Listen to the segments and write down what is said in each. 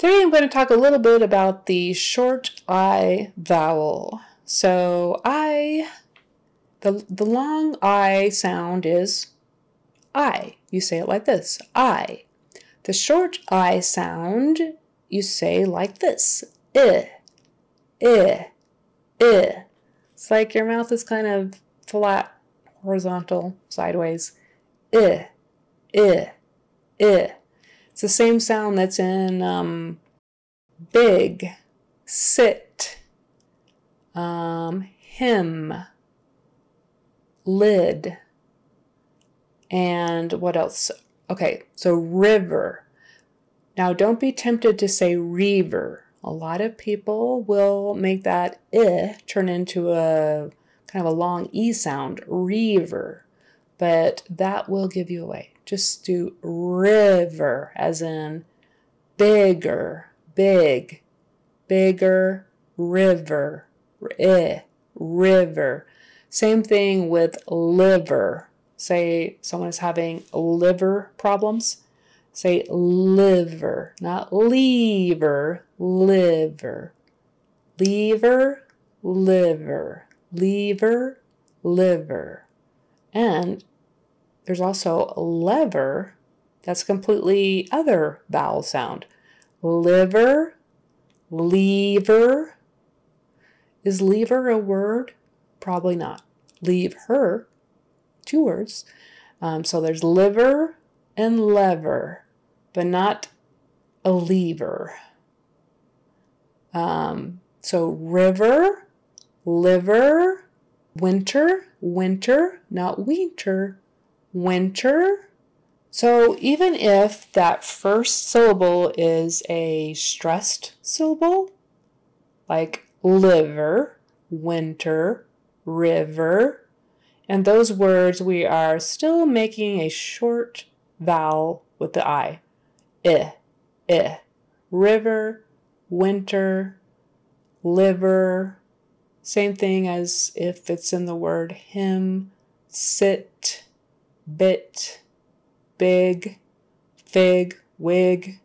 Today I'm going to talk a little bit about the short I vowel. So I, the, the long I sound is I. You say it like this, I. The short I sound, you say like this, I, I, I. It's like your mouth is kind of flat, horizontal, sideways. I, I, I. It's the same sound that's in um, big, sit, um, him, lid, and what else? Okay, so river. Now don't be tempted to say reaver. A lot of people will make that i turn into a kind of a long e sound, reaver, but that will give you away just do river, as in bigger, big, bigger, river, eh, river. Same thing with liver. Say someone is having liver problems. Say liver, not lever, liver. Lever, liver, lever, liver. And there's also lever. That's completely other vowel sound. Liver, lever. Is lever a word? Probably not. Leave her, two words. Um, so there's liver and lever, but not a lever. Um, so river, liver, winter, winter, not winter, winter. So even if that first syllable is a stressed syllable, like liver, winter, river, and those words we are still making a short vowel with the I. I, I. River, winter, liver. Same thing as if it's in the word him, sit, bit, big, fig, wig.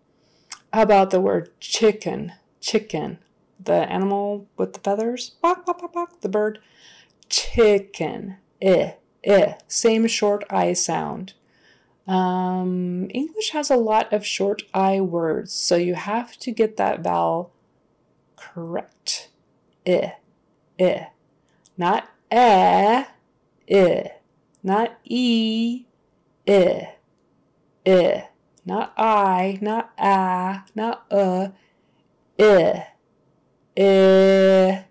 How about the word chicken? Chicken. The animal with the feathers? The bird. Chicken. Eh, eh. Same short I sound. Um, English has a lot of short I words, so you have to get that vowel correct. Eh, eh. Not eh, eh not e, i, i, not I, not a, not uh, i, i. Let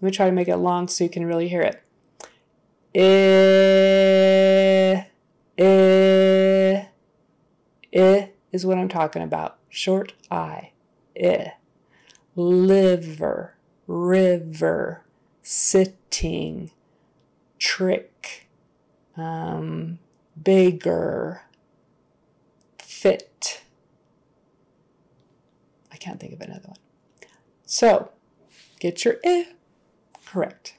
me try to make it long so you can really hear it. I, I, I is what I'm talking about. Short I, I. Liver, river, sitting, trick um, bigger, fit. I can't think of another one. So, get your I correct.